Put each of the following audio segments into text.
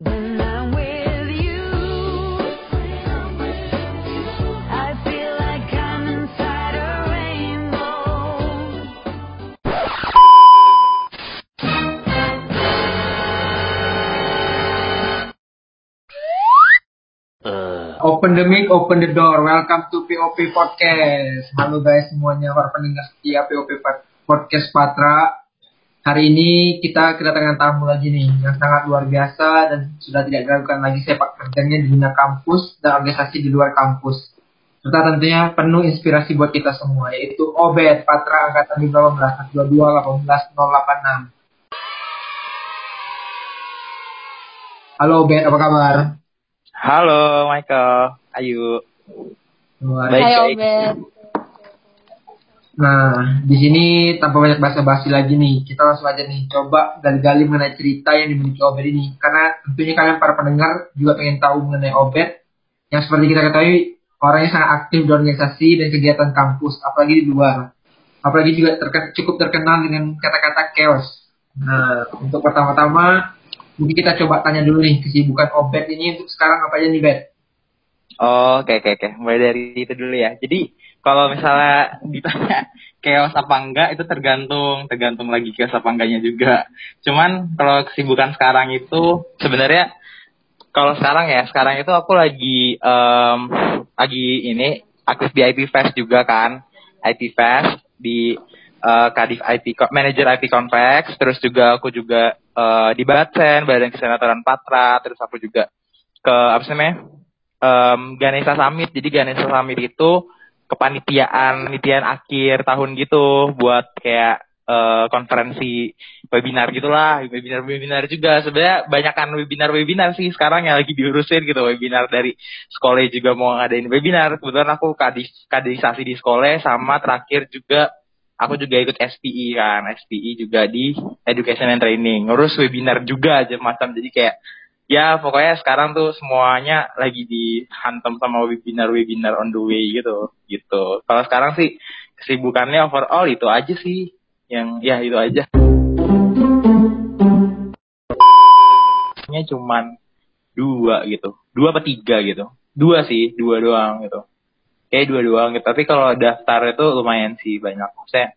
Open the mic, open the door. Welcome to POP Podcast. Halo guys semuanya para pendengar setia POP Podcast Patra. Hari ini kita kedatangan tamu lagi nih yang sangat luar biasa dan sudah tidak diragukan lagi sepak terjangnya di dunia kampus dan organisasi di luar kampus. Serta tentunya penuh inspirasi buat kita semua yaitu Obed Patra angkatan 15 22 18 086. Halo Obed, apa kabar? Halo Michael, Ayu. Baik, Hai baik. Obed. Nah, di sini tanpa banyak basa-basi lagi nih, kita langsung aja nih coba gali-gali mengenai cerita yang dimiliki Obed ini. Karena tentunya kalian para pendengar juga pengen tahu mengenai Obed, yang seperti kita ketahui orangnya sangat aktif di organisasi dan kegiatan kampus, apalagi di luar. Apalagi juga terken- cukup terkenal dengan kata-kata chaos. Nah, untuk pertama-tama, mungkin kita coba tanya dulu nih kesibukan Obed ini untuk sekarang apa aja nih, Bet? Oh, oke oke oke. Mulai dari itu dulu ya. Jadi kalau misalnya ditanya chaos apa enggak itu tergantung tergantung lagi chaos apa enggaknya juga. Cuman kalau kesibukan sekarang itu sebenarnya kalau sekarang ya sekarang itu aku lagi em, lagi ini aktif di IP Fest juga kan. IP Fest di eh, Kadif IP Manager IP Convex, terus juga aku juga eh, di Batsen, Badan Kesenatoran Patra, terus aku juga ke apa sih namanya? em, Ganesha Summit. Jadi Ganesha Summit itu kepanitiaan penelitian akhir tahun gitu buat kayak eh, konferensi webinar gitulah, webinar-webinar juga. Sebenarnya banyakkan webinar-webinar sih sekarang yang lagi diurusin gitu. Webinar dari sekolah juga mau ngadain webinar. Kebetulan aku kadis kaderisasi di sekolah sama terakhir juga aku juga ikut SPI kan. SPI juga di Education and Training. Ngurus webinar juga aja macam. Jadi kayak ya pokoknya sekarang tuh semuanya lagi dihantam sama webinar-webinar on the way gitu gitu. Kalau sekarang sih kesibukannya overall itu aja sih yang ya itu aja. Nya cuman dua gitu dua apa tiga gitu. Dua sih dua doang gitu. Kayak dua doang gitu tapi kalau daftar itu lumayan sih banyak. Saya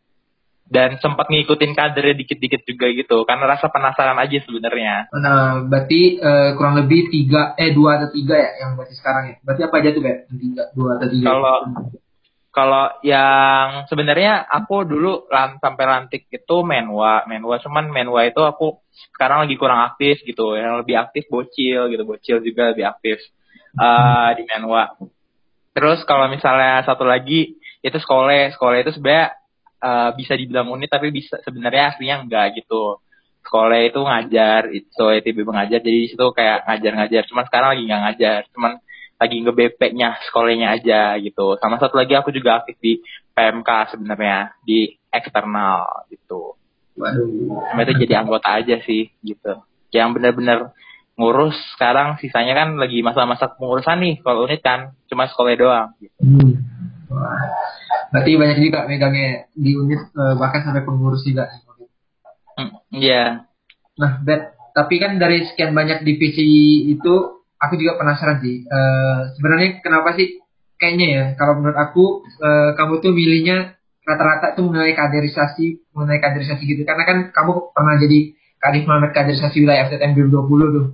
dan sempat ngikutin kadernya dikit-dikit juga gitu karena rasa penasaran aja sebenarnya Nah, berarti eh, kurang lebih tiga, eh dua atau tiga ya yang berarti sekarang ya. Berarti apa aja tuh? Yang Tiga, dua atau tiga? Kalau kalau yang sebenarnya aku dulu lan, sampai lantik itu menwa, menwa cuman menwa itu aku sekarang lagi kurang aktif gitu. Yang lebih aktif bocil gitu, bocil juga lebih aktif eh, di menwa. Terus kalau misalnya satu lagi itu sekolah, sekolah itu sebenarnya eh, bisa dibilang unit tapi bisa sebenarnya aslinya enggak gitu. Sekolah itu ngajar, itu ITB mengajar, jadi di situ kayak ngajar-ngajar. Cuman sekarang lagi nggak ngajar, cuman lagi nge sekolahnya aja gitu. Sama satu lagi aku juga aktif di PMK sebenarnya di eksternal gitu. Waduh. Itu jadi anggota aja sih gitu. Yang benar-benar ngurus sekarang sisanya kan lagi masa-masa pengurusan nih kalau unit kan cuma sekolah doang. Gitu. Hmm. Wah. Berarti banyak juga megangnya di unit eh, bahkan sampai pengurus juga. Hmm, Iya. Nah, Bet, tapi kan dari sekian banyak divisi itu aku juga penasaran sih. Eh, sebenarnya kenapa sih kayaknya ya kalau menurut aku eh, kamu tuh milihnya rata-rata tuh mengenai kaderisasi, mengenai kaderisasi gitu. Karena kan kamu pernah jadi Kadif Mamet Kaderisasi Wilayah FTM 2020 tuh.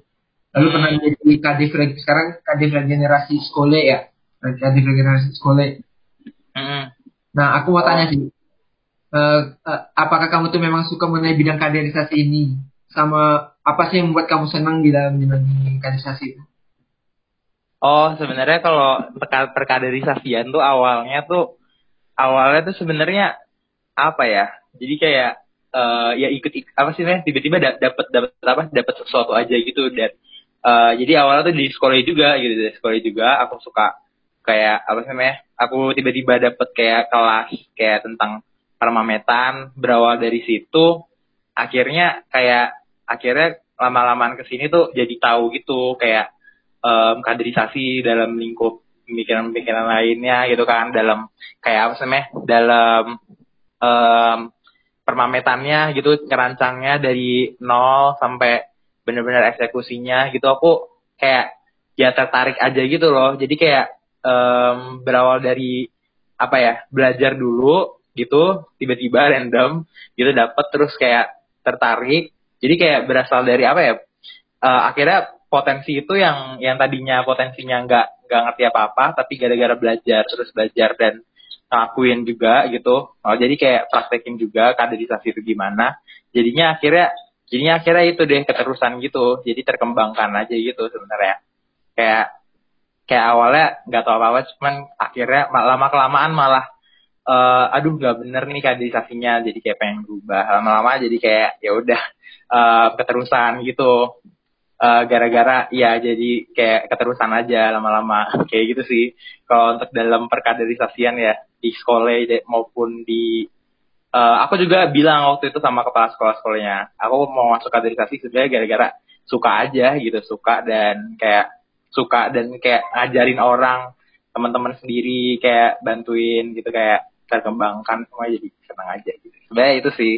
Lalu Hmm. pernah jadi Kadif sekarang Kadif Regenerasi Sekolah ya. Kadif Regenerasi Sekolah. Nah, aku mau tanya sih, eh, eh, apakah kamu tuh memang suka mengenai bidang kaderisasi ini? Sama apa sih yang membuat kamu senang di dalam bidang kaderisasi itu? Oh, sebenarnya kalau perka- perkaderisasian tuh awalnya tuh awalnya tuh sebenarnya apa ya? Jadi kayak eh, ya ikut ik- apa sih namanya tiba-tiba da- dapat dapat apa? Dapat sesuatu aja gitu dan eh, jadi awalnya tuh di sekolah juga gitu di sekolah juga aku suka kayak apa sih namanya? Aku tiba-tiba dapat kayak kelas kayak tentang permametan berawal dari situ akhirnya kayak akhirnya lama-lamaan ke sini tuh jadi tahu gitu kayak em, kaderisasi dalam lingkup pemikiran-pemikiran lainnya gitu kan dalam kayak apa sih namanya dalam em, permametannya gitu kerancangnya dari nol sampai bener-bener eksekusinya gitu aku kayak ya tertarik aja gitu loh jadi kayak em, berawal dari apa ya belajar dulu gitu tiba-tiba random gitu dapet terus kayak tertarik. Jadi kayak berasal dari apa ya eh, akhirnya potensi itu yang yang tadinya potensinya nggak nggak ngerti apa-apa tapi gara-gara belajar terus belajar dan ngelakuin juga gitu oh, jadi kayak praktekin juga kaderisasi itu gimana. Jadinya akhirnya jadinya akhirnya itu deh keterusan gitu jadi terkembangkan aja gitu sebenarnya. Kayak kayak awalnya nggak tahu apa-apa cuman akhirnya lama kelamaan malah eh aduh nggak bener nih kaderisasinya jadi kayak pengen berubah. Lama-lama jadi kayak ya udah eh, keterusan gitu. Eh, gara-gara ya jadi kayak keterusan aja lama-lama. Kayak gitu sih. Kalau untuk dalam perkaderisasian ya di sekolah de- maupun di eh, aku juga bilang waktu itu sama kepala sekolah-sekolahnya aku mau masuk kaderisasi sebenarnya gara-gara suka aja gitu suka dan kayak suka dan kayak ngajarin orang teman-teman sendiri kayak bantuin gitu kayak terkembangkan semua jadi senang aja gitu sebenarnya itu sih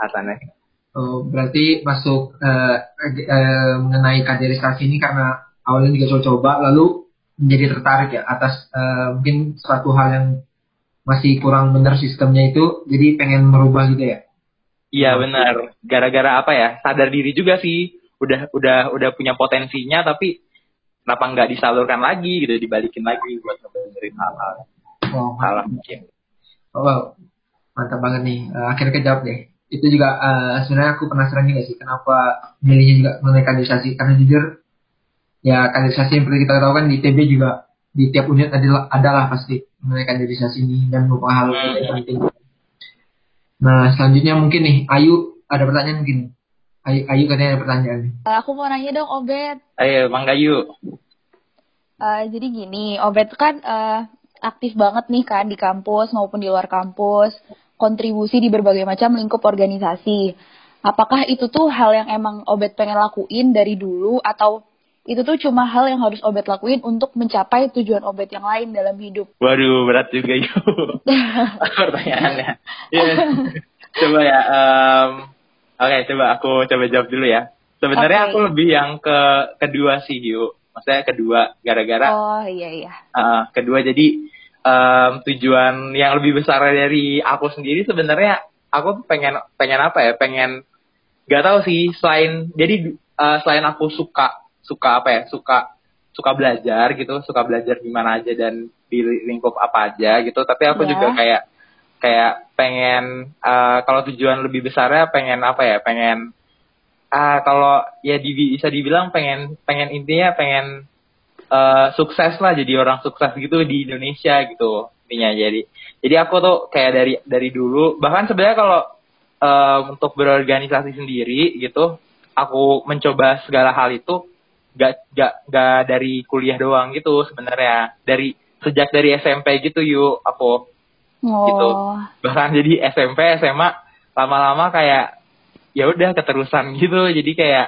alasannya Oh, berarti masuk eh, eh, mengenai kaderisasi ini karena awalnya juga coba-coba lalu menjadi tertarik ya atas eh, mungkin suatu hal yang masih kurang benar sistemnya itu jadi pengen merubah gitu ya. Iya benar. Gara-gara apa ya? Sadar diri juga sih. Udah udah udah punya potensinya tapi kenapa nggak disalurkan lagi gitu, dibalikin lagi buat ngebenerin hal-hal Oh, salah mungkin. Oh, wow. Mantap banget nih. Eh, akhirnya kejawab deh. Itu juga eh, sebenarnya aku penasaran juga sih kenapa milihnya juga mengenai kaderisasi. Karena jujur ya kaderisasi yang seperti kita tahu kan di TB juga di tiap unit adalah adalah pasti mengenai kaderisasi ini dan merupakan hal yang penting. Nah selanjutnya mungkin nih Ayu ada pertanyaan mungkin. Ayu, Ayu katanya ada pertanyaan. Eh, aku mau nanya dong Obet. Ayo Mangga yuk. Eh, jadi gini, Obet kan eh, aktif banget nih kan di kampus maupun di luar kampus, kontribusi di berbagai macam lingkup organisasi. Apakah itu tuh hal yang emang Obet pengen lakuin dari dulu atau itu tuh cuma hal yang harus Obet lakuin untuk mencapai tujuan Obet yang lain dalam hidup? Waduh berat juga yuk. Pertanyaannya. Iya. coba ya. em, Oke coba aku coba jawab dulu ya. Sebenarnya Oke. aku lebih yang ke kedua sih yuk. Maksudnya kedua gara-gara Oh iya iya. Uh, kedua jadi em, tujuan yang lebih besar dari aku sendiri sebenarnya aku pengen pengen apa ya pengen nggak tahu sih selain jadi uh, selain aku suka suka apa ya suka suka belajar gitu suka belajar di mana aja dan di lingkup apa aja gitu tapi aku Ya. juga kayak kayak pengen uh, kalau tujuan lebih besarnya pengen apa ya? Pengen ah kalau ya di- bisa dibilang pengen pengen intinya pengen eh, sukses lah jadi orang sukses gitu di Indonesia gitu intinya. Jadi jadi aku tuh kayak dari dari dulu bahkan sebenarnya kalau eh, untuk berorganisasi sendiri gitu aku mencoba segala hal itu gak gak gak dari kuliah doang gitu sebenarnya. Dari sejak dari SMP gitu yuk aku Oh. Gitu. bahkan jadi SMP SMA lama-lama kayak ya udah keterusan gitu jadi kayak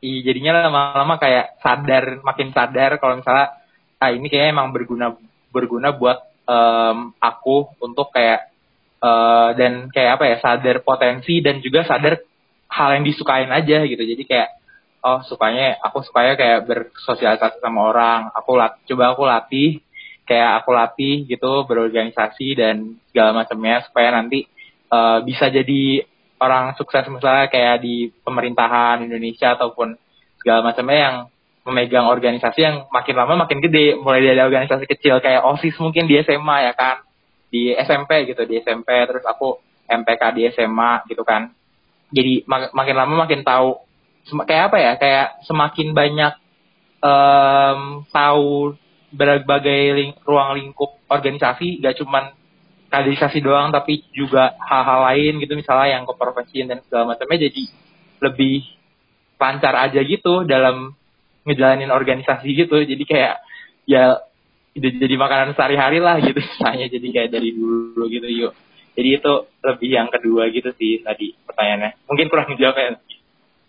i, jadinya lama-lama kayak sadar makin sadar kalau misalnya ah ini kayaknya emang berguna berguna buat em, aku untuk kayak eh, dan kayak apa ya sadar potensi dan juga sadar hal yang disukain aja gitu jadi kayak oh sukanya aku sukanya kayak bersosialisasi sama orang aku lat, coba aku latih kayak aku latih gitu berorganisasi dan segala macamnya supaya nanti eh, bisa jadi orang sukses misalnya kayak di pemerintahan Indonesia ataupun segala macamnya yang memegang organisasi yang makin lama makin gede. Mulai dari organisasi kecil kayak osis mungkin di SMA ya kan? Di SMP gitu di SMP terus aku MPK di SMA gitu kan. Jadi mak- makin lama makin tahu kayak apa ya? Kayak semakin banyak em, tahu berbagai ling- ruang lingkup organisasi gak cuman kaderisasi doang tapi juga hal-hal lain gitu misalnya yang keprofesian dan segala macamnya jadi lebih lancar aja gitu dalam ngejalanin organisasi gitu. Jadi kayak ya jadi makanan sehari-hari lah gitu misalnya jadi kayak dari dulu gitu yuk. Jadi itu lebih yang kedua gitu sih tadi pertanyaannya. Mungkin kurang dijawabnya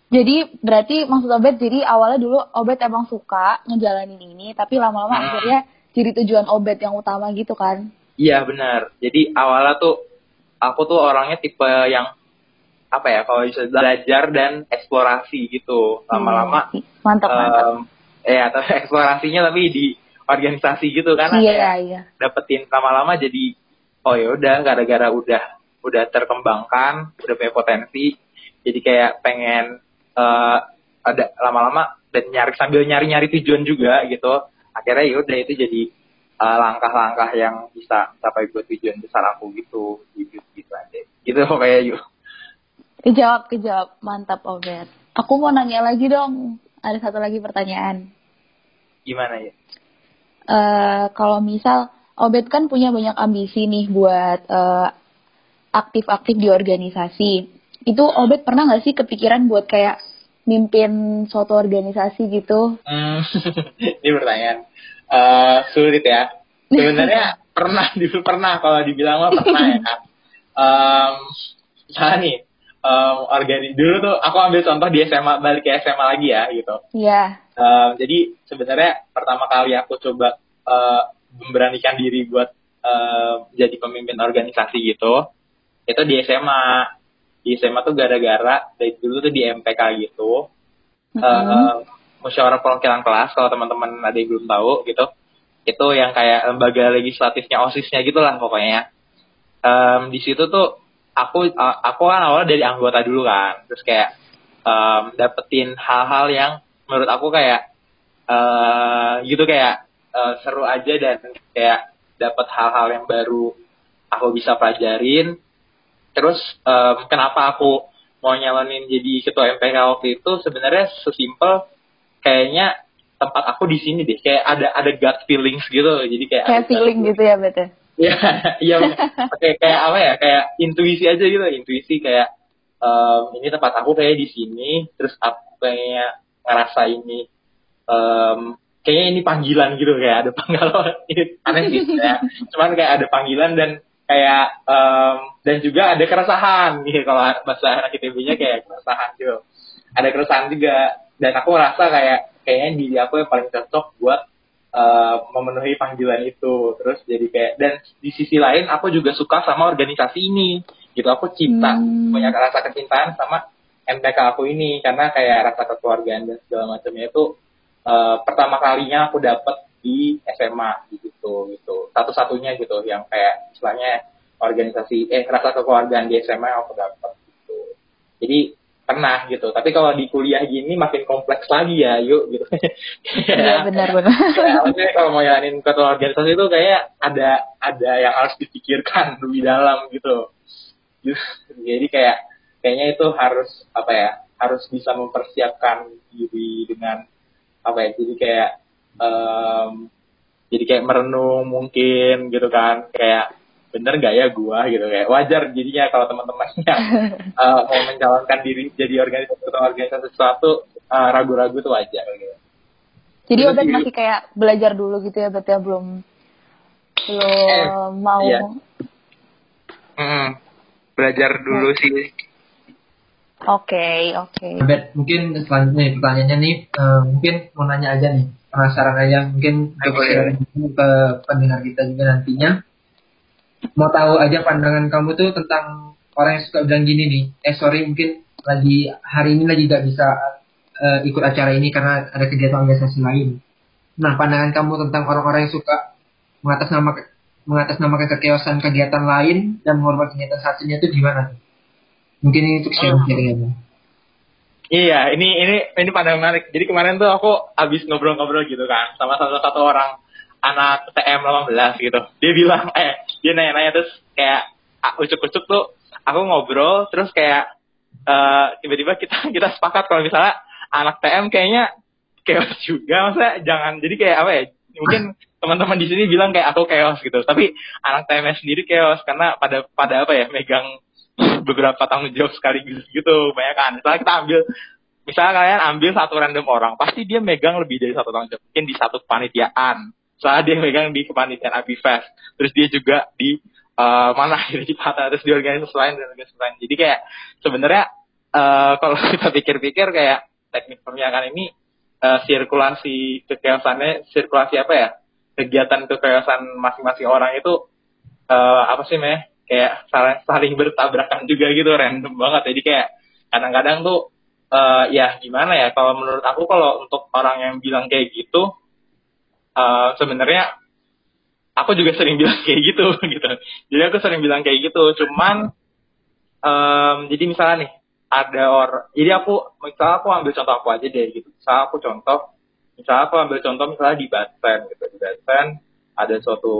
Jadi berarti maksud Obet jadi awalnya dulu Obet emang suka ngejalanin ini tapi lama-lama Hmm. akhirnya jadi tujuan Obet yang utama gitu kan. Iya benar. Jadi awalnya tuh aku tuh orangnya tipe yang apa ya kalau bisa belajar dan eksplorasi gitu lama-lama sih. Mantap, mantap. em, ya tapi eksplorasinya tapi di organisasi gitu kan Iya, iya. dapetin lama-lama jadi oh ya udah gara-gara udah udah terkembangkan udah punya potensi jadi kayak pengen eh, ada lama-lama dan nyari sambil nyari-nyari tujuan juga gitu akhirnya ya udah itu jadi eh, langkah-langkah yang bisa sampai buat tujuan besar aku gitu gitu gitu aja gitu kayak yuk Kejawab, kejawab. Mantap, Obet. Aku mau nanya lagi dong. Ada satu lagi pertanyaan. gimana ya eh kalau misal Obet kan punya banyak ambisi nih buat eh, aktif-aktif di organisasi. Itu Obet pernah nggak sih kepikiran buat kayak mimpin suatu organisasi gitu? Hmm, ini pertanyaan eh sulit ya. Sebenarnya pernah, dulu pernah kalau dibilang mah pernah ya kan. Um, misalnya nih, em, organi dulu tuh aku ambil contoh di SMA balik ke SMA lagi ya gitu. Iya. Em, jadi sebenarnya pertama kali aku coba eh, memberanikan diri buat em, jadi pemimpin organisasi gitu, itu di SMA. Di SMA tuh gara-gara dari dulu tuh di MPK gitu, Mm-mm. eh, musyawarah perwakilan kelas kalau teman-teman ada yang belum tahu gitu itu yang kayak lembaga legislatifnya osisnya gitulah pokoknya Em, di situ tuh aku aku kan awalnya dari anggota dulu kan terus kayak em, dapetin hal-hal yang menurut aku kayak eh gitu kayak eh, seru aja dan kayak dapet hal-hal yang baru aku bisa pelajarin terus em, kenapa aku mau nyalonin jadi ketua MPK waktu itu sebenarnya sesimpel kayaknya tempat aku di sini deh kayak ada ada gut feelings gitu jadi kayak Kayak ada- feeling gitu ya, Bet ya? Iya, iya. Kayak kayak apa ya? Kayak intuisi aja gitu, intuisi kayak em, ini tempat aku kayak di sini, terus aku kayaknya ngerasa ini em, kayaknya ini panggilan gitu kayak ada panggilan ini aneh sih ya. Cuman kayak ada panggilan dan kayak em, dan juga ada keresahan. Gitu kalau bahasa anak ITB-nya kayak keresahan gitu. Ada keresahan juga. Dan aku ngerasa kayak kayaknya diri aku yang paling cocok buat eh, memenuhi panggilan itu. Terus jadi kayak dan di sisi lain aku juga suka sama organisasi ini. Gitu aku cinta. Hmm. punya rasa kecintaan sama MTK aku ini. Karena kayak rasa kekeluargaan dan segala macamnya itu eh, pertama kalinya aku dapet di SMA gitu gitu satu-satunya gitu yang kayak istilahnya organisasi eh rasa kekeluargaan di SMA aku dapet gitu jadi pernah gitu tapi kalau di kuliah gini makin kompleks lagi ya yuk gitu Iya, benar-benar. ya, maksudnya kalau mau jalanin ketua organisasi itu kayak ada ada yang harus dipikirkan lebih dalam gitu. Jadi kayak kayaknya itu harus apa ya harus bisa mempersiapkan diri dengan apa ya jadi kayak em, jadi kayak merenung mungkin gitu kan kayak bener gak ya gua gitu kayak wajar jadinya kalau teman-teman yang eh, mau mencalonkan diri jadi organisasi atau organisasi sesuatu eh, ragu-ragu tuh wajar gitu. Jadi Terus di- masih kayak belajar dulu gitu ya, Bet ya? Belum belum mau iya. Mm, belajar dulu sih. Oke, oke. Bet, mungkin selanjutnya nih, pertanyaannya nih, eh, mungkin mau nanya aja nih, penasaran aja, mungkin ke pendengar kita juga nantinya. Mau tahu aja pandangan kamu tuh tentang orang yang suka bilang gini nih, eh sorry mungkin lagi hari ini lagi gak bisa eh, ikut acara ini karena ada kegiatan organisasi lain. Nah, pandangan kamu tentang orang-orang yang suka mengatasnamakan mengatasnamakan kekeosan kegiatan lain dan menghormati kegiatan satunya itu gimana? Mungkin ini untuk sharing-sharing aja. Iya, ini ini ini pandangan menarik. Jadi kemarin tuh aku habis ngobrol-ngobrol gitu kan sama salah satu orang anak TM 18 gitu. Dia bilang eh dia nanya-nanya terus kayak ucuk-ucuk tuh aku ngobrol terus kayak eh, tiba-tiba kita kita sepakat kalau misalnya anak TM kayaknya chaos juga masa jangan jadi kayak apa ya mungkin teman-teman di sini bilang kayak aku chaos gitu tapi anak TM sendiri chaos karena pada pada apa ya megang beberapa tanggung jawab sekaligus gitu banyak kan. Misalnya kita ambil misalnya kalian ambil satu random orang pasti dia megang lebih dari satu tanggung jawab mungkin di satu kepanitiaan. Misalnya dia megang di kepanitiaan Abifest terus dia juga di eh, mana di Pata terus di organisasi lain dan organisasi lain. Jadi kayak sebenarnya eh, kalau kita pikir-pikir kayak teknik permiakan ini eh, sirkulasi kekeosannya sirkulasi apa ya? Kegiatan kekeosan masing-masing orang itu eh, apa sih meh kayak saling, bertabrakan juga gitu random banget. Jadi kayak kadang-kadang tuh eh, ya gimana ya kalau menurut aku kalau untuk orang yang bilang kayak gitu eh, sebenarnya aku juga sering bilang kayak gitu gitu. Jadi aku sering bilang kayak gitu cuman em, jadi misalnya nih ada orang jadi aku misalnya aku ambil contoh aku aja deh gitu. Misalnya aku contoh misalnya aku ambil contoh misalnya di Banten gitu. Di Banten ada suatu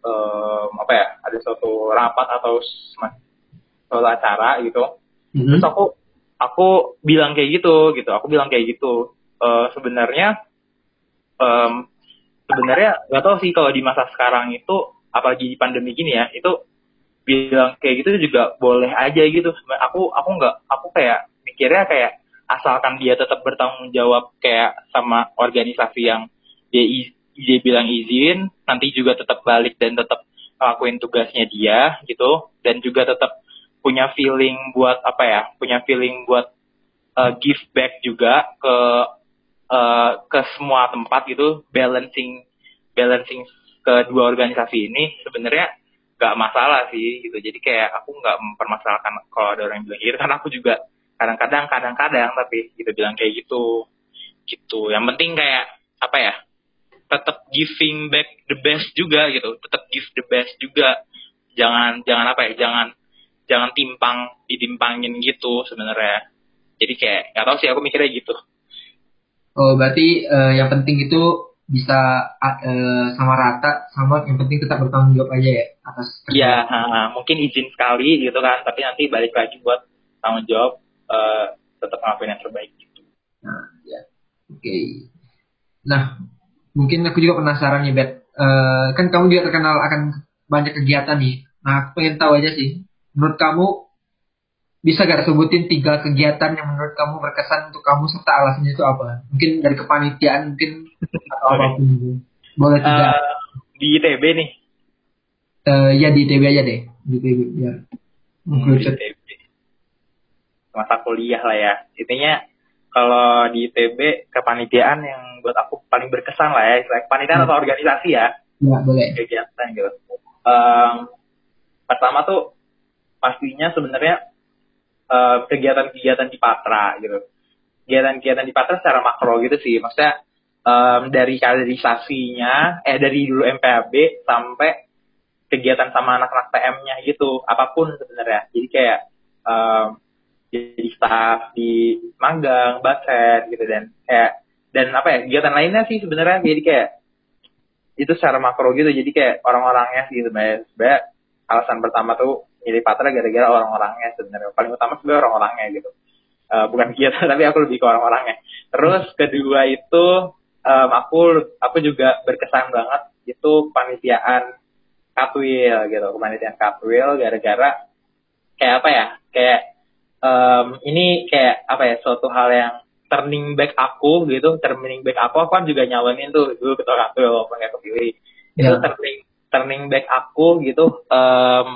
em, apa ya ada suatu rapat atau suatu acara gitu. Mhm. terus aku aku bilang kayak gitu gitu. Aku bilang kayak gitu. Eh, sebenarnya em, sebenarnya nggak tahu sih kalau di masa sekarang itu apalagi di pandemi gini ya itu bilang kayak gitu juga boleh aja gitu. Aku aku nggak aku kayak mikirnya kayak asalkan dia tetap bertanggung jawab kayak sama organisasi yang dia dia bilang izin nanti juga tetap balik dan tetap ngelakuin tugasnya dia gitu. Dan juga tetap punya feeling buat apa ya punya feeling buat uh, give back juga ke uh, ke semua tempat gitu balancing balancing kedua organisasi ini sebenarnya nggak masalah sih gitu. Jadi kayak aku nggak mempermasalahkan kalau ada orang yang bilang gitu karena aku juga kadang-kadang kadang-kadang tapi gitu bilang kayak gitu. Gitu. Yang penting kayak apa ya tetap giving back the best juga gitu tetap give the best juga jangan jangan apa ya jangan jangan timpang ditimpangin gitu sebenarnya jadi kayak nggak tahu sih aku mikirnya gitu Oh, berarti eh, yang penting itu bisa eh, sama rata, sama yang penting tetap bertanggung jawab aja ya atas Iya, ha, mungkin izin sekali gitu kan, tapi nanti balik lagi buat tanggung jawab eh, tetap ngelakuin yang terbaik gitu. Nah, ya. Oke. Nah, mungkin aku juga penasaran nih, Bet. Eh, kan kamu juga terkenal akan banyak kegiatan nih. Nah, aku pengen tahu aja sih. Menurut kamu, bisa gak sebutin tiga kegiatan yang menurut kamu berkesan untuk kamu serta alasannya itu apa? Mungkin dari kepanitiaan, mungkin atau apa pun. gitu. Boleh tiga. Eh, di ITB nih, Eh, ya di ITB aja deh. Di ITB biar. Hmm, di. ITB. masa kuliah lah ya. Intinya kalau di ITB kepanitiaan yang buat aku paling berkesan lah ya, istilah kepanitiaan Hmm. atau organisasi ya, Ya, boleh. kegiatan gitu. Em, pertama tuh pastinya sebenarnya em, kegiatan-kegiatan di Patra gitu. Kegiatan-kegiatan di Patra secara makro gitu sih. Maksudnya em, dari kaderisasinya, eh dari dulu MPAB sampai kegiatan sama anak-anak PM-nya gitu, apa pun sebenarnya. Jadi kayak em, jadi staff di magang, baset gitu dan kayak dan apa ya kegiatan lainnya sih sebenarnya. Jadi kayak itu secara makro gitu. Jadi kayak orang-orangnya sih sebenarnya. Sebenarnya alasan pertama tuh milih Patra gara-gara orang-orangnya sebenarnya. Paling utama sebenarnya orang-orangnya gitu. Eh, bukan kegiatan tapi aku lebih ke orang-orangnya. Terus kedua itu em, aku aku juga berkesan banget. Itu panitiaan Katwil gitu. Kepanitiaan Katwil gara-gara kayak apa ya kayak em, ini kayak apa ya suatu hal yang turning back aku gitu turning back aku aku kan juga nyalonin tuh dulu ketua Katwil pakai kepilih. Itu Ya. turning turning back aku gitu em,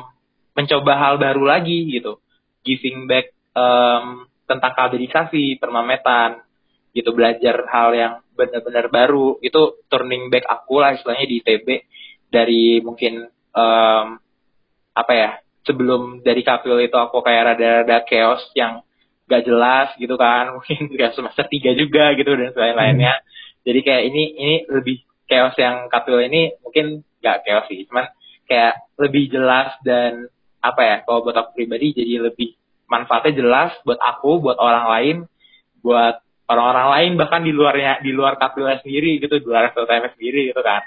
mencoba hal baru lagi gitu. Giving back em, tentang kaderisasi permametan gitu belajar hal yang benar-benar baru. Itu turning back aku lah istilahnya di ITB dari mungkin em, apa ya sebelum dari kapil itu aku kayak rada-rada chaos yang gak jelas gitu kan. Mungkin gak semester tiga juga gitu dan lain-lainnya. Jadi kayak ini ini lebih chaos yang kapil ini mungkin gak chaos sih. Cuman kayak lebih jelas dan apa ya kalau buat aku pribadi jadi lebih manfaatnya jelas buat aku buat orang lain buat orang-orang lain bahkan di luarnya di luar kapilnya sendiri gitu di luar SLTM sendiri gitu kan.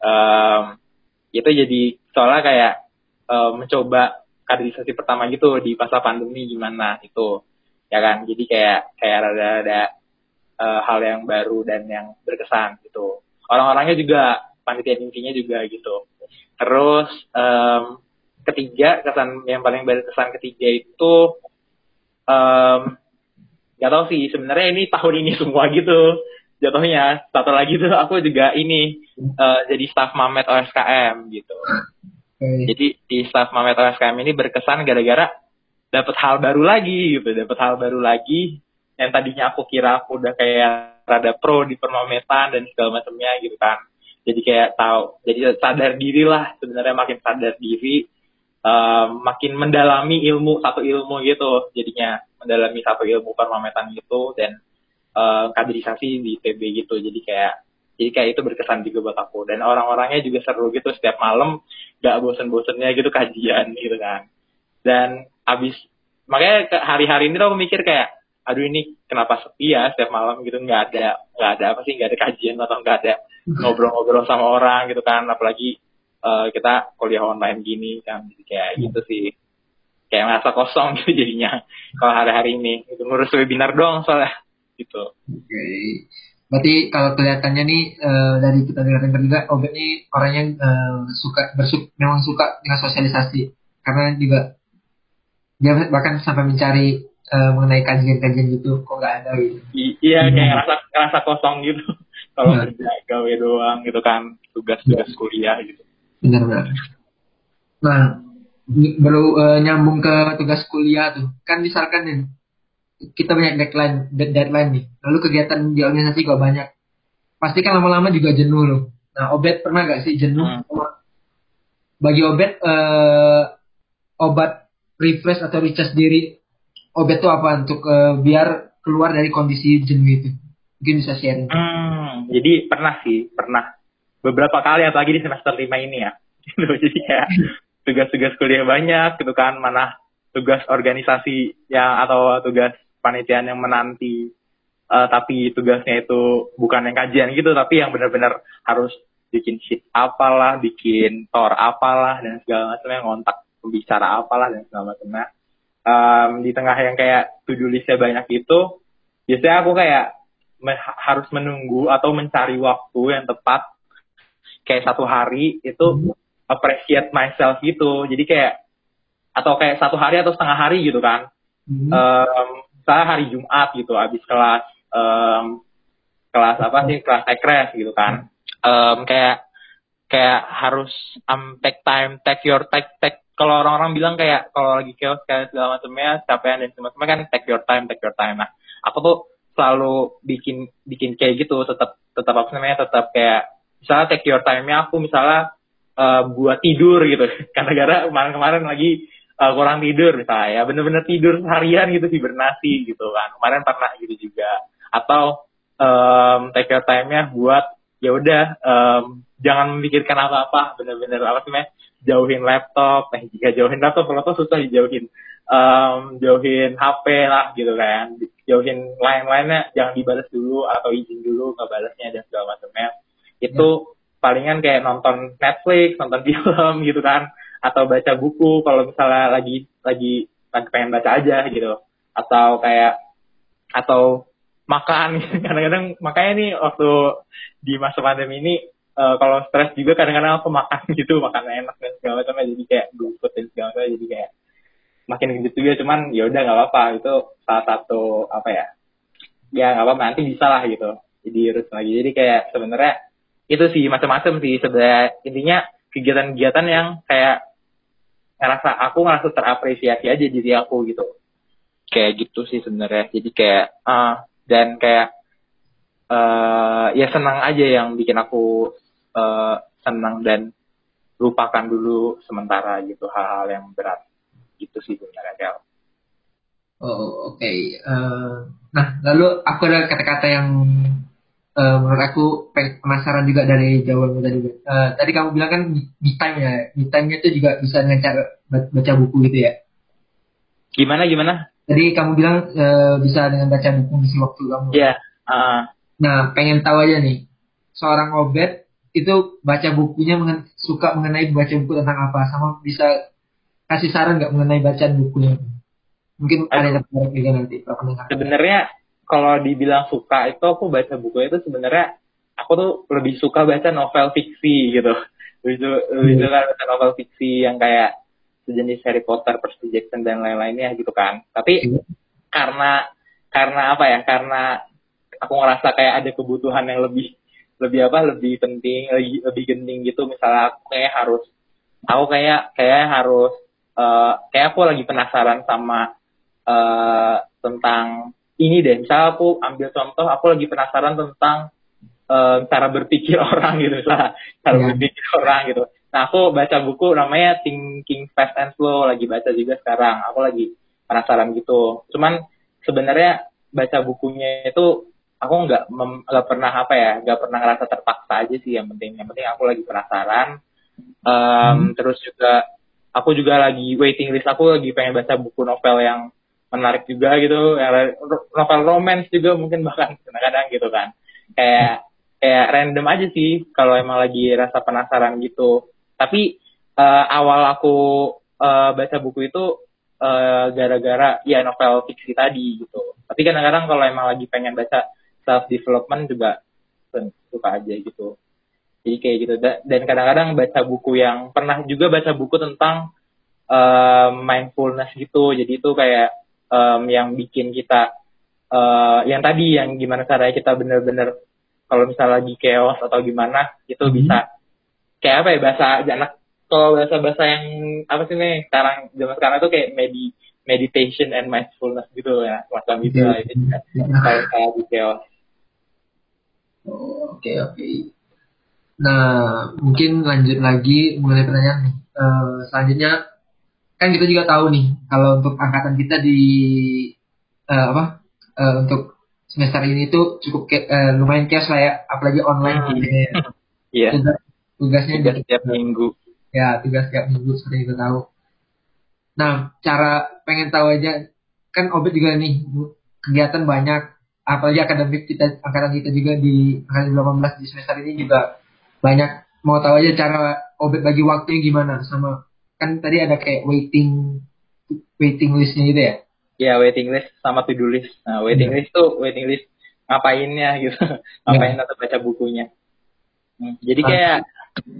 Em, itu jadi soalnya kayak eh, mencoba kaderisasi pertama gitu di masa pandemi gimana itu ya kan? Jadi kayak kayak rada-rada eh, hal yang baru dan yang berkesan gitu. Orang-orangnya juga panitia intinya juga gitu. Terus em, ketiga kesan yang paling berkesan ketiga itu em gak tau sih sebenarnya ini tahun ini semua gitu jatuhnya. Satu lagi tuh aku juga ini eh, jadi staff Mamet OSKM gitu Oke. jadi di staff Mamet OSKM ini berkesan gara-gara dapat hal baru lagi gitu dapat hal baru lagi yang tadinya aku kira aku udah kayak rada pro di permametan dan segala macamnya gitu kan. Jadi kayak tahu jadi sadar diri lah sebenarnya makin sadar diri eh, makin mendalami ilmu satu ilmu gitu jadinya. Mendalami satu ilmu permametan gitu dan eh, kaderisasi di PB gitu. Jadi kayak jadi kayak itu berkesan juga buat aku. Dan orang-orangnya juga seru gitu setiap malam gak bosen-bosennya gitu kajian gitu kan. Dan abis makanya hari-hari ini tuh aku mikir kayak aduh ini kenapa sepi ya setiap malam? Gitu. Nggak ada nggak ada apa sih nggak ada kajian atau nggak ada ngobrol-ngobrol sama orang gitu kan. Apalagi eh, kita kuliah online gini kan. Jadi kayak gitu sih. Kayak merasa kosong gitu jadinya kalau hari-hari ini. Itu ngurus webinar doang soalnya. Gitu. Oke. Berarti kalau kelihatannya nih eh, dari kita dengar-dengar juga Obet nih orang yang eh, suka bersuk memang suka dengan sosialisasi karena juga dia bahkan sampai mencari eh, mengenai kajian-kajian gitu kok nggak ada gitu. I- iya Hmm. kayak ngerasa ngerasa kosong gitu kalau Nah. kerja gawe doang gitu kan tugas-tugas kuliah gitu Benar-benar. Nah, baru eh, nyambung ke tugas kuliah tuh. Kan misalkan nih, kita banyak deadline, dead- deadline nih. Lalu kegiatan di organisasi juga banyak. Pasti kan lama-lama juga jenuh loh. Nah, Obet pernah gak sih jenuh? Hmm. Bagi Obet, eh, obat refresh atau recharge diri, Obet tuh apa untuk eh, biar keluar dari kondisi jenuh itu? Mungkin bisa sharing. Hmm, jadi pernah sih, pernah beberapa kali apalagi di semester lima ini ya. Jadi kayak tugas-tugas kuliah banyak gitu kan, mana tugas organisasi yang atau tugas panitiaan yang menanti eh, tapi tugasnya itu bukan yang kajian gitu tapi yang benar-benar harus bikin sheet apalah, bikin tor apalah dan segala macamnya ngontak pembicara apalah dan segala macamnya. Em, di tengah yang kayak listnya banyak itu, biasanya aku kayak me- harus menunggu atau mencari waktu yang tepat kayak satu hari itu appreciate myself gitu jadi kayak atau kayak satu hari atau setengah hari gitu kan Hmm. um, misalnya hari Jumat gitu habis kelas em, kelas apa sih kelas ekres gitu kan. Em, kayak kayak harus um, take time take your take take kalau orang-orang bilang kayak kalau lagi chaos kayak segala macamnya capean dan semacamnya kan take your time take your time. Nah aku tuh selalu bikin bikin kayak gitu tetap tetap apa namanya tetap kayak misalnya take your time-nya aku misalnya eh, buat tidur gitu. Karena-gara kemarin-kemarin lagi eh, kurang tidur misalnya ya bener-bener tidur harian gitu hibernasi gitu kan. Kemarin pernah gitu juga. Atau em, take your time-nya buat ya udah em, jangan memikirkan apa-apa bener-bener apa sih jauhin laptop. Eh jika jauhin laptop laptop susah dijauhin. Em, jauhin HP lah gitu kan. Jauhin lain-lainnya jangan dibalas dulu atau izin dulu ngebalasnya dan segala macamnya. Itu palingan kayak nonton Netflix nonton film gitu kan atau baca buku kalau misalnya lagi lagi pengen baca aja gitu. Atau kayak atau makan. Kadang-kadang makanya nih waktu di masa pandemi ini eh, kalau stres juga kadang-kadang aku makan gitu makan enak dan segala macamnya. Jadi kayak GoFood dan segala macamnya. Jadi kayak makin gitu juga cuman ya udah nggak apa-apa. Itu salah satu apa ya ya nggak apa-apa nanti bisa lah gitu. Jadi rutin lagi. Jadi kayak sebenarnya itu sih macam-macam sih sebenarnya. Intinya kegiatan-kegiatan yang kayak ngerasa aku ngerasa terapresiasi aja diri aku gitu kayak gitu sih sebenarnya jadi kayak ah dan kayak eh ya senang aja yang bikin aku eh senang dan lupakan dulu sementara gitu hal-hal yang berat gitu sih sebenarnya Kel. Oh, oke. Eh, nah, lalu aku ada kata-kata yang eh, menurut aku penasaran juga dari jawabanmu tadi. Eh, tadi kamu bilang kan me time ya. Me time-nya itu juga bisa dengan cara baca buku gitu ya. gimana gimana Tadi kamu bilang eh, bisa dengan baca buku ngisi waktu kamu. ya ah, Nah, pengen tahu aja nih. Seorang obet itu baca bukunya mengen- suka mengenai baca buku tentang apa sama bisa kasih saran nggak mengenai bacaan bukunya mungkin ada yang nanti sebenarnya kalau dibilang suka itu aku baca buku itu sebenarnya aku tuh lebih suka baca novel fiksi gitu lebih, su- lebih Hmm. suka baca novel fiksi yang kayak sejenis Harry Potter, Percy Jackson dan lain-lainnya gitu kan tapi Hmm. karena karena apa ya karena aku ngerasa kayak ada kebutuhan yang lebih lebih apa lebih penting lebih, lebih genting gitu misalnya aku kayak harus aku kayak kayak harus eh, kayak aku lagi penasaran sama eh, tentang ini deh misalnya aku ambil contoh aku lagi penasaran tentang eh, cara berpikir orang gitu misalnya cara Ya. berpikir orang gitu Nah, aku baca buku namanya Thinking Fast and Slow, lagi baca juga sekarang. Aku lagi penasaran gitu. Cuman sebenarnya baca bukunya itu aku nggak nggak pernah apa ya, nggak pernah ngerasa terpaksa aja sih yang penting. Yang penting aku lagi penasaran. Um, Terus juga aku juga lagi waiting list aku lagi pengen baca buku novel yang menarik juga gitu, yang novel romance juga mungkin bahkan kadang-kadang gitu kan. Kayak kayak random aja sih kalau emang lagi rasa penasaran gitu. Tapi eh, awal aku eh, baca buku itu eh, gara-gara ya novel fiksi tadi gitu. Tapi kadang-kadang kalau emang lagi pengen baca self development juga suka aja gitu. Jadi kayak gitu Da- dan kadang-kadang baca buku yang pernah juga baca buku tentang eh, mindfulness gitu. Jadi itu kayak em, yang bikin kita eh, yang tadi yang gimana caranya kita bener-bener kalau misalnya lagi chaos atau gimana itu Mhm. bisa kayak apa ya bahasa anak kalau bahasa bahasa yang apa sih nih sekarang zaman sekarang tuh kayak medi meditation and mindfulness gitu ya macam itu lah itu juga kayak kayak di chaos Oh, Oke oke. Nah mungkin lanjut lagi mengenai pertanyaan nih. Eh, selanjutnya kan kita juga tahu nih kalau untuk angkatan kita di eh, apa eh, untuk semester ini tuh cukup ke- eh, lumayan chaos lah ya, apalagi online Hmm. gitu ya. iya Tugas- tugasnya tiga di- setiap minggu ya tugas setiap minggu seperti kita tahu. Nah, cara pengen tahu aja kan Obet juga nih kegiatan banyak, apalagi akademik kita angkatan kita juga di angkatan 18 di semester ini juga banyak. Mau tahu aja cara Obet bagi waktunya gimana sama kan tadi ada kayak waiting waiting listnya gitu ya. ya waiting list sama to do list nah waiting Iya. list tuh waiting list ngapainnya gitu ngapain atau baca bukunya Hmm, jadi kayak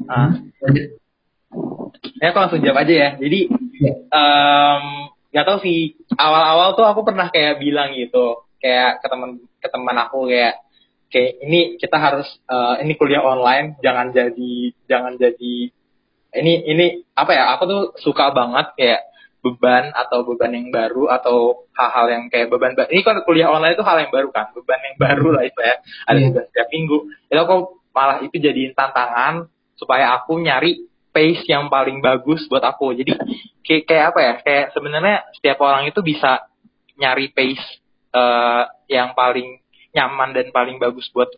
ah, Lanjut. ya aku langsung jawab aja ya jadi Ya. em nggak tahu sih awal-awal tuh aku pernah kayak bilang gitu kayak ke teman ke teman aku kayak kayak ini kita harus eh, ini kuliah online jangan jadi jangan jadi ini ini apa ya aku tuh suka banget kayak beban atau beban yang baru atau hal-hal yang kayak beban ba- ini kan kuliah online itu hal yang baru kan beban yang baru lah itu ya ada Iya. tugas setiap minggu itu aku malah itu jadiin tantangan supaya aku nyari pace yang paling bagus buat aku jadi kayak, kayak apa ya kayak sebenarnya setiap orang itu bisa nyari pace eh, yang paling nyaman dan paling bagus buat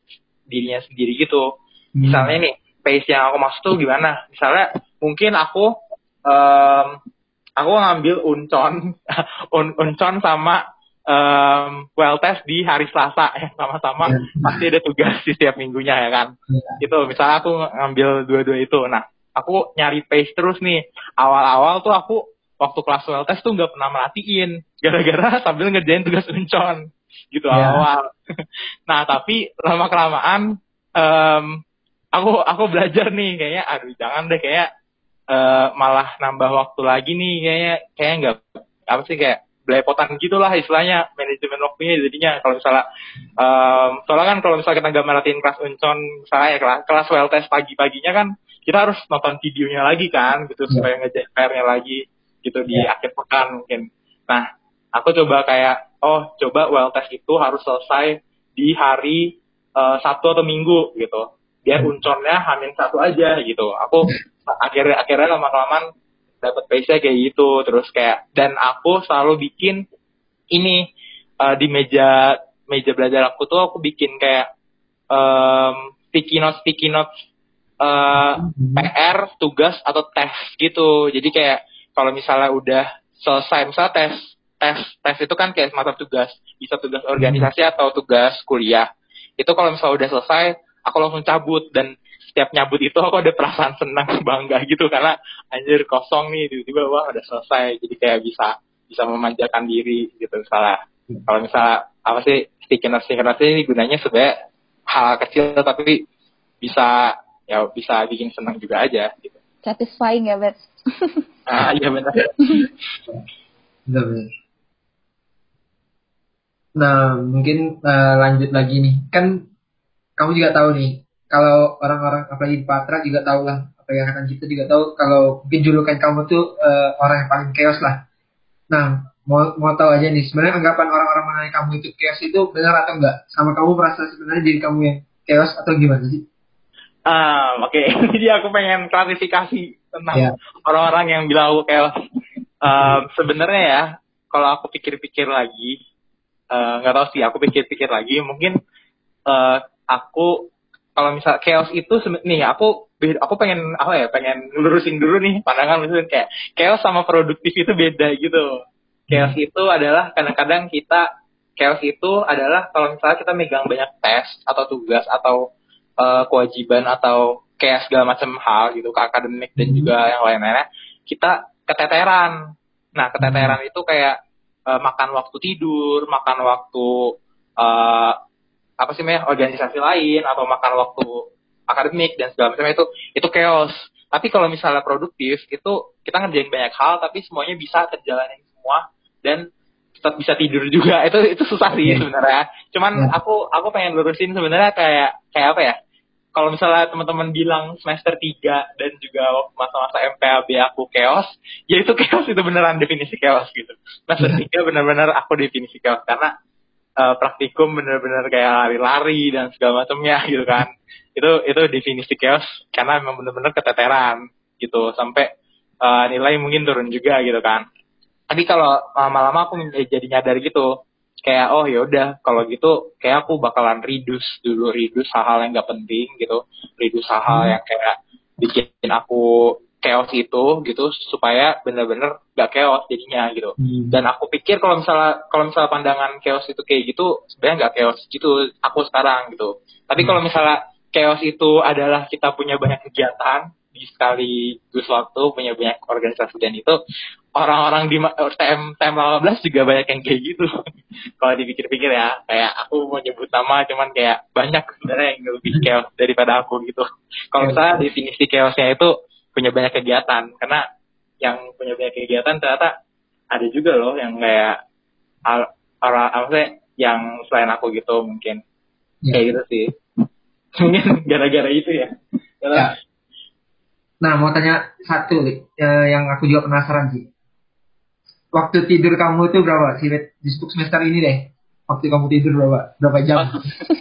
dirinya sendiri gitu Hmm. misalnya nih pace yang aku maksud tuh gimana? Misalnya mungkin aku em, aku ngambil uncon un- uncon sama em, well test di hari Selasa ya sama-sama Iya. pasti ada tugas di setiap minggunya ya kan? Iya. itu misalnya aku ngambil dua-dua itu. Nah aku nyari pace terus nih. Awal-awal tuh aku waktu kelas well test tuh nggak pernah merhatiin. Gara-gara sambil ngerjain tugas uncon. Gitu Iya. awal nah tapi lama kelamaan em, aku aku belajar nih kayaknya aduh jangan deh kayak eh, malah nambah waktu lagi nih kayaknya kayak nggak apa sih kayak belepotan gitulah istilahnya manajemen waktunya jadinya kalau misalnya em, soalnya kan kalau misalnya kita nggak merhatiin kelas uncon misalnya ya kelas kelas well test pagi-paginya kan kita harus nonton videonya lagi kan gitu Iya. supaya ngejar PR-nya lagi gitu di Iya. akhir pekan mungkin nah aku coba kayak oh coba well test itu harus selesai di hari eh, Sabtu atau Minggu gitu biar unconnya hamin satu aja gitu. Aku akhirnya akhirnya lama kelamaan dapat pace kayak gitu. Terus kayak dan aku selalu bikin ini eh, di meja meja belajar aku tuh aku bikin kayak em, sticky notes sticky notes eh, Hmm. PR tugas atau tes gitu. Jadi kayak kalau misalnya udah selesai misalnya tes tes tes itu kan kayak semacam tugas. Bisa tugas organisasi atau tugas kuliah. Itu kalau misalnya udah selesai aku langsung cabut dan setiap nyabut itu aku ada perasaan senang bangga gitu karena anjir kosong nih tiba-tiba wah udah selesai jadi kayak bisa bisa memanjakan diri gitu misalnya kalau misalnya apa sih sticky notes ini gunanya sebenarnya hal kecil tapi bisa ya bisa bikin senang juga aja gitu Satisfying ya, Bet. ah iya benar Benar, benar. Nah, mungkin eh, lanjut lagi nih. Kan kamu juga tahu nih, kalau orang-orang apalagi di Patra juga tahu lah, apalagi angkatan kita juga tahu kalau mungkin julukan kamu tuh eh, orang yang paling chaos lah. Nah, mau mau tahu aja nih, sebenarnya anggapan orang-orang mengenai kamu itu chaos itu benar atau enggak? Sama kamu merasa sebenarnya diri kamu yang chaos atau gimana sih? Ah, oke. Jadi aku pengen klarifikasi tentang Ya. orang-orang yang bilang aku chaos. Um, Sebenarnya ya, kalau aku pikir-pikir lagi, eh, nggak tahu sih. Aku pikir-pikir lagi, mungkin eh, aku kalau misal chaos itu nih aku aku pengen apa ya pengen lurusin dulu nih pandangan lurusin kayak chaos sama produktif itu beda gitu. Chaos itu adalah kadang-kadang kita chaos itu adalah kalau misalnya kita megang banyak tes atau tugas atau eh, kewajiban atau kayak segala macam hal gitu ke akademik dan Hmm. juga yang lain-lainnya kita keteteran. Nah keteteran itu kayak eh, makan waktu tidur, makan waktu eh, apa sih namanya organisasi lain atau makan waktu akademik dan segala macam itu itu chaos. Tapi kalau misalnya produktif itu kita ngerjain banyak hal tapi semuanya bisa terjalanin semua dan tetap bisa tidur juga. Itu itu susah sih Iya. sebenarnya. Cuman Iya. aku aku pengen lurusin sebenarnya kayak kayak apa ya? Kalau misalnya teman-teman bilang semester 3 dan juga masa-masa MPAB aku chaos, ya itu chaos itu beneran definisi chaos gitu. Semester 3 bener-bener aku definisi chaos karena eh, praktikum bener-bener kayak lari-lari dan segala macamnya gitu kan. Itu itu definisi chaos karena memang bener-bener keteteran gitu sampai eh, nilai mungkin turun juga gitu kan. Tapi kalau lama-lama aku jadi nyadar gitu, kayak oh ya udah kalau gitu kayak aku bakalan reduce dulu reduce hal-hal yang gak penting gitu, reduce hal-hal yang kayak bikin aku chaos itu gitu supaya bener-bener gak chaos jadinya gitu. Hmm. dan aku pikir kalau misalnya kalau misalnya pandangan chaos itu kayak gitu sebenarnya nggak chaos gitu aku sekarang gitu. Tapi kalau misalnya chaos itu adalah kita punya banyak kegiatan di sekaligus waktu punya banyak organisasi dan itu orang-orang di TM TM 18 juga banyak yang kayak gitu. Kalau dipikir-pikir ya kayak aku mau nyebut nama cuman kayak banyak sebenarnya yang lebih chaos daripada aku gitu. Kalau misalnya definisi chaosnya itu punya banyak kegiatan karena yang punya banyak kegiatan ternyata ada juga loh yang kayak orang apa sih yang selain aku gitu mungkin Ya. kayak gitu sih mungkin gara-gara itu ya Ya. Nah, mau tanya satu, eh, yang aku juga penasaran sih. Waktu tidur kamu itu berapa sih? Di semester ini deh. Waktu kamu tidur berapa? Berapa jam?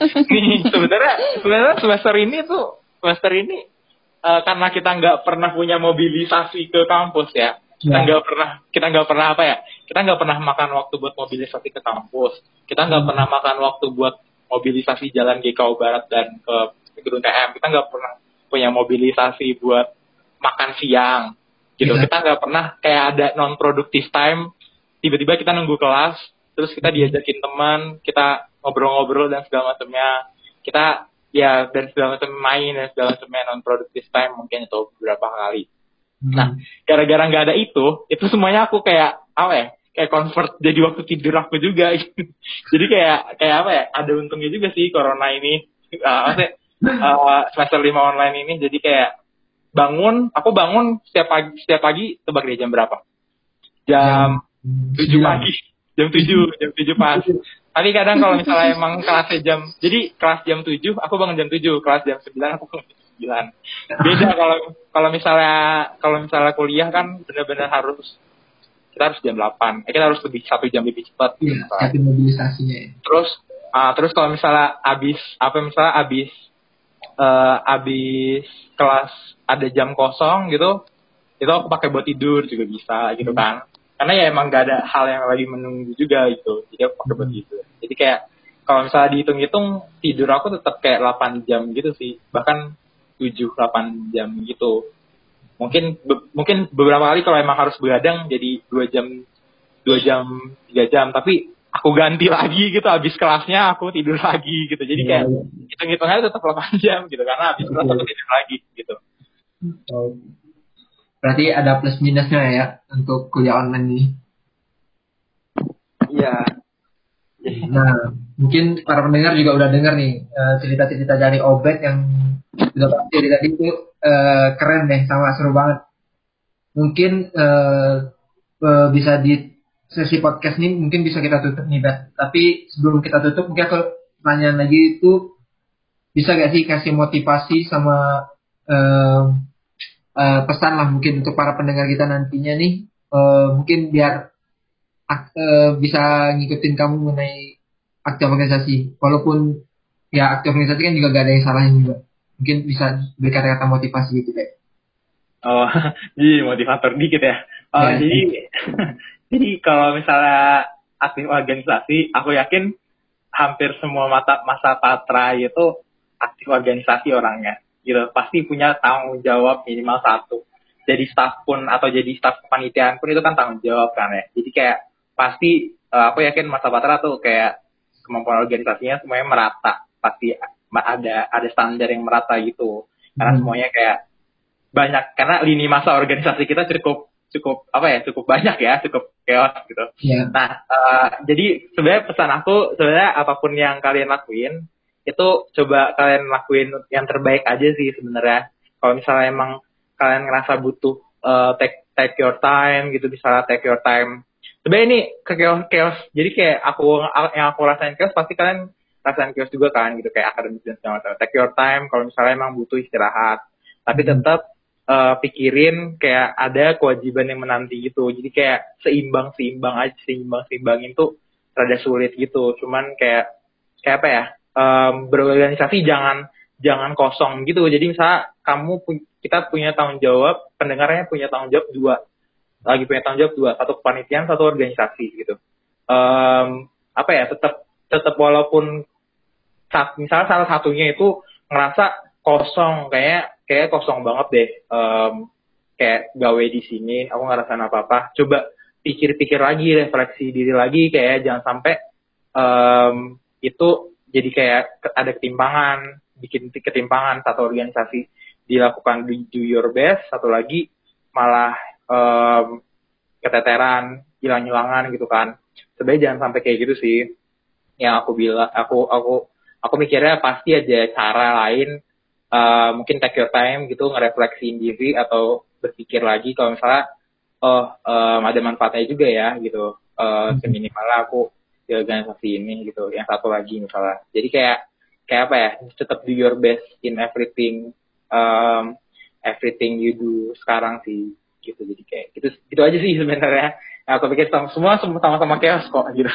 Sebenarnya sebenarnya semester ini tuh semester ini eh, karena kita nggak pernah punya mobilisasi ke kampus ya. Kita Ya. nggak pernah kita nggak pernah apa ya? Kita nggak pernah makan waktu buat mobilisasi ke kampus. Kita nggak Hmm. pernah makan waktu buat mobilisasi jalan GKU Barat dan ke gedung TM kita nggak pernah punya mobilisasi buat makan siang. Gitu. Iya. kita nggak pernah kayak ada non productive time. Tiba-tiba kita nunggu kelas terus kita diajakin teman kita ngobrol-ngobrol dan segala macamnya. Kita ya dan segala macam main dan segala macamnya non productive time mungkin itu beberapa kali Hmm. Nah, gara-gara nggak ada itu, itu semuanya aku kayak apa ya? Kayak convert jadi waktu tidur aku juga. gitu. jadi kayak kayak apa ya? Ada untungnya juga sih corona ini. Uh, maksudnya uh, semester 5 online ini jadi kayak bangun, aku bangun setiap pagi setiap pagi tebak deh jam berapa? Jam 7 sembilan. pagi. Jam 7, jam 7 pas. Tapi kadang kalau misalnya emang kelasnya jam, jadi kelas jam 7, aku bangun jam 7, kelas jam 9, aku bangun jam 9. Beda kalau kalau misalnya kalau misalnya kuliah kan benar-benar harus kita harus jam 8. Eh, kita harus lebih satu jam lebih cepat. Iya, misalnya. siapin mobilisasinya ya. Terus ah, terus kalau misalnya abis apa misalnya abis eh, abis kelas ada jam kosong gitu, itu aku pakai buat tidur juga bisa gitu kan. Karena ya emang gak ada hal yang lagi menunggu juga gitu. Jadi aku pakai buat Hmm. Jadi kayak kalau misalnya dihitung-hitung tidur aku tetap kayak 8 jam gitu sih. Bahkan 7 8 jam gitu. Mungkin be- mungkin beberapa kali kalau emang harus begadang jadi 2 jam 2 jam 3 jam tapi aku ganti lagi gitu habis kelasnya aku tidur lagi gitu. Jadi kayak Iya, hitung-hitungannya tetap 8 jam gitu karena habis kelas aku tidur lagi gitu. Berarti ada plus minusnya ya untuk kuliah online ini. Iya. Nah, mungkin para pendengar juga udah dengar nih eh, cerita-cerita dari Obet yang udah pasti dari tadi itu eh, keren deh, sama seru banget. Mungkin eh, eh, bisa di sesi podcast ini mungkin bisa kita tutup nih, Bet. Tapi sebelum kita tutup, mungkin aku pertanyaan lagi itu bisa gak sih kasih motivasi sama eh, eh, pesan lah mungkin untuk para pendengar kita nantinya nih, eh, mungkin biar eh, bisa ngikutin kamu mengenai aktif organisasi walaupun ya aktif organisasi kan juga gak ada yang salahnya juga Mungkin bisa beri kata-kata motivasi gitu deh. Oh, jadi motivator dikit ya. Oh, Ya. jadi jadi kalau misalnya aktif organisasi, aku yakin hampir semua mata masa patra itu aktif organisasi orangnya. Gitu, pasti punya tanggung jawab minimal satu. Jadi staff pun atau jadi staff kepanitiaan pun itu kan tanggung jawab kan ya. Jadi kayak pasti eh, aku yakin masa patra tuh kayak kemampuan organisasinya semuanya merata. Pasti ada ada standar yang merata gitu. Karena Hmm. semuanya kayak banyak karena lini masa organisasi kita cukup cukup apa ya cukup banyak ya cukup chaos gitu. Iya. Nah eh, jadi sebenarnya pesan aku sebenarnya apa pun yang kalian lakuin itu coba kalian lakuin yang terbaik aja sih sebenarnya. Kalau misalnya emang kalian ngerasa butuh eh, take take your time gitu misalnya take your time. Sebenarnya ini ke chaos, chaos. Jadi kayak aku yang aku rasain chaos pasti kalian rasain chaos juga kan gitu kayak akademik dan segala macam. Take your time kalau misalnya emang butuh istirahat. Tapi tetap eh, pikirin kayak ada kewajiban yang menanti gitu. Jadi kayak seimbang seimbang aja seimbang seimbangin tuh rada sulit gitu. Cuman kayak kayak apa ya? Em, berorganisasi jangan jangan kosong gitu. Jadi misalnya kamu kita punya tanggung jawab, pendengarnya punya tanggung jawab dua, lagi punya tanggung jawab dua, satu kepanitiaan, satu organisasi gitu. Em, apa ya? Tetap tetap walaupun sa- misalnya salah satunya itu ngerasa kosong kayak kayak kosong banget deh Em, kayak gawe di sini aku ngerasain apa apa coba pikir-pikir lagi refleksi diri lagi kayak jangan sampai em, itu jadi kayak ada ketimpangan bikin ketimpangan satu organisasi. Dilakukan do do your best satu lagi malah em, keteteran hilang-hilangan gitu kan. Sebenarnya jangan sampai kayak gitu sih. Yang aku bilang aku aku aku mikirnya pasti ada cara lain eh, mungkin take your time gitu ngerefleksiin diri atau berpikir lagi. Kalau misalnya oh em, ada manfaatnya juga ya gitu. Eh seminimalnya aku di organisasi ini gitu yang satu lagi misalnya jadi kayak kayak apa ya tetap do your best in everything um, everything you do sekarang sih gitu jadi kayak gitu gitu aja sih sebenarnya Nah, aku pikir sama- semua sama-sama chaos kok gitu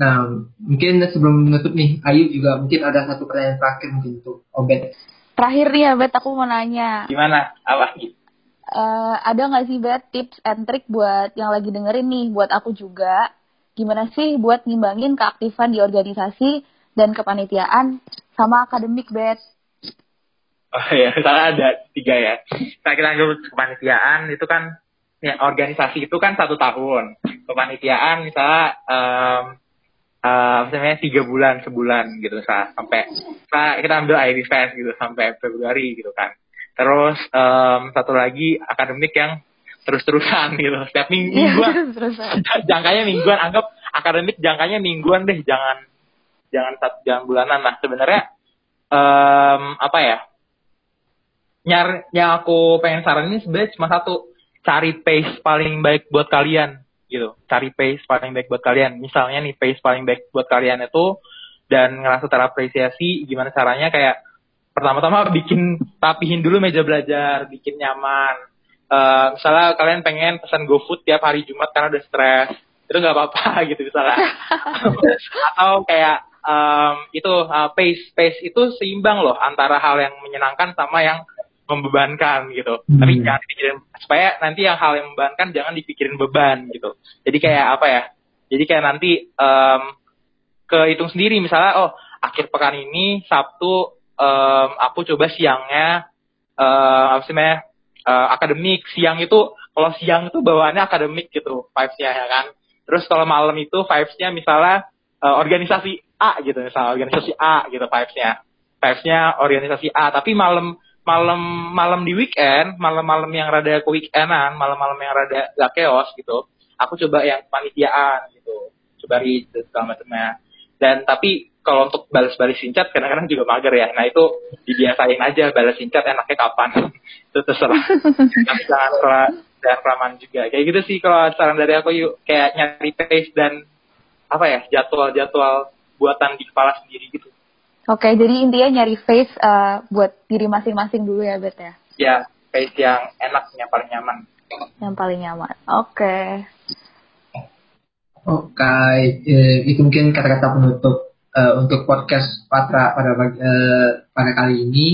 Nah, mungkin sebelum menutup nih, Ayu juga mungkin ada satu pertanyaan terakhir mungkin untuk Obet. Terakhir nih ya, Bet, aku mau nanya. gimana apa Eh, ada nggak sih, Bet, tips and trick buat yang lagi dengerin nih, buat aku juga. Gimana sih buat ngimbangin keaktifan di organisasi dan kepanitiaan sama akademik, Bet? Oh ya, misalnya ada tiga ya. Nah, kita anggap kepanitiaan itu kan, ya organisasi itu kan satu tahun. Kepanitiaan misalnya, eh, apa namanya, tiga bulan, sebulan gitu, misalnya, sampai, kita, kita ambil IB Fest gitu, sampai Februari gitu kan. Terus, em, satu lagi akademik yang terus-terusan gitu, setiap minggu, Iya, mingguan, terus jangkanya mingguan, anggap akademik jangkanya mingguan deh, jangan, jangan satu, jangan bulanan. Nah, sebenarnya, em, apa ya, nyar yang aku pengen saranin sebenarnya cuma satu. Cari pace paling baik buat kalian gitu. Cari pace paling baik buat kalian. Misalnya nih pace paling baik buat kalian itu dan ngerasa terapresiasi gimana caranya? Kayak pertama-tama bikin rapihin dulu meja belajar bikin nyaman Eh, misalnya kalian pengen pesan GoFood tiap hari Jumat karena udah stres itu nggak apa-apa gitu misalnya atau kayak em, itu uh, pace pace itu seimbang loh antara hal yang menyenangkan sama yang membebankan gitu. Hmm. Tapi jangan dipikirin supaya nanti yang hal yang membebankan jangan dipikirin beban gitu. Jadi kayak apa ya? Jadi kayak nanti em, kehitung sendiri misalnya oh akhir pekan ini Sabtu em, aku coba siangnya eh apa sih namanya eh, akademik siang itu kalau siang itu bawaannya akademik gitu vibes-nya ya kan. Terus kalau malam itu vibes-nya misalnya eh, organisasi A gitu misalnya organisasi A gitu vibes-nya. Vibes-nya organisasi A tapi malam malam malam di weekend, malam-malam yang rada ke weekendan, malam-malam yang rada gak chaos gitu. Aku coba yang panitiaan gitu. Coba dan segala macamnya. Dan tapi kalau untuk balas-balas singkat kadang-kadang juga mager ya. Nah itu dibiasain aja balas singkat enaknya kapan. itu terserah. Tapi jangan jangan kelamaan juga. Kayak gitu sih kalau saran dari aku yuk kayak nyari pace dan apa ya jadwal-jadwal buatan di kepala sendiri gitu. Oke, jadi intinya nyari face eh, buat diri masing-masing dulu ya, Bet ya? Ya pace yang enak, yang paling nyaman. Yang paling nyaman. Oke. Oke, eh, itu mungkin kata-kata penutup eh, untuk podcast Patra pada pagi- eh, pada kali ini.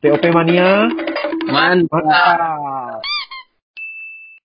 POP Mania. Mantap. Mantap.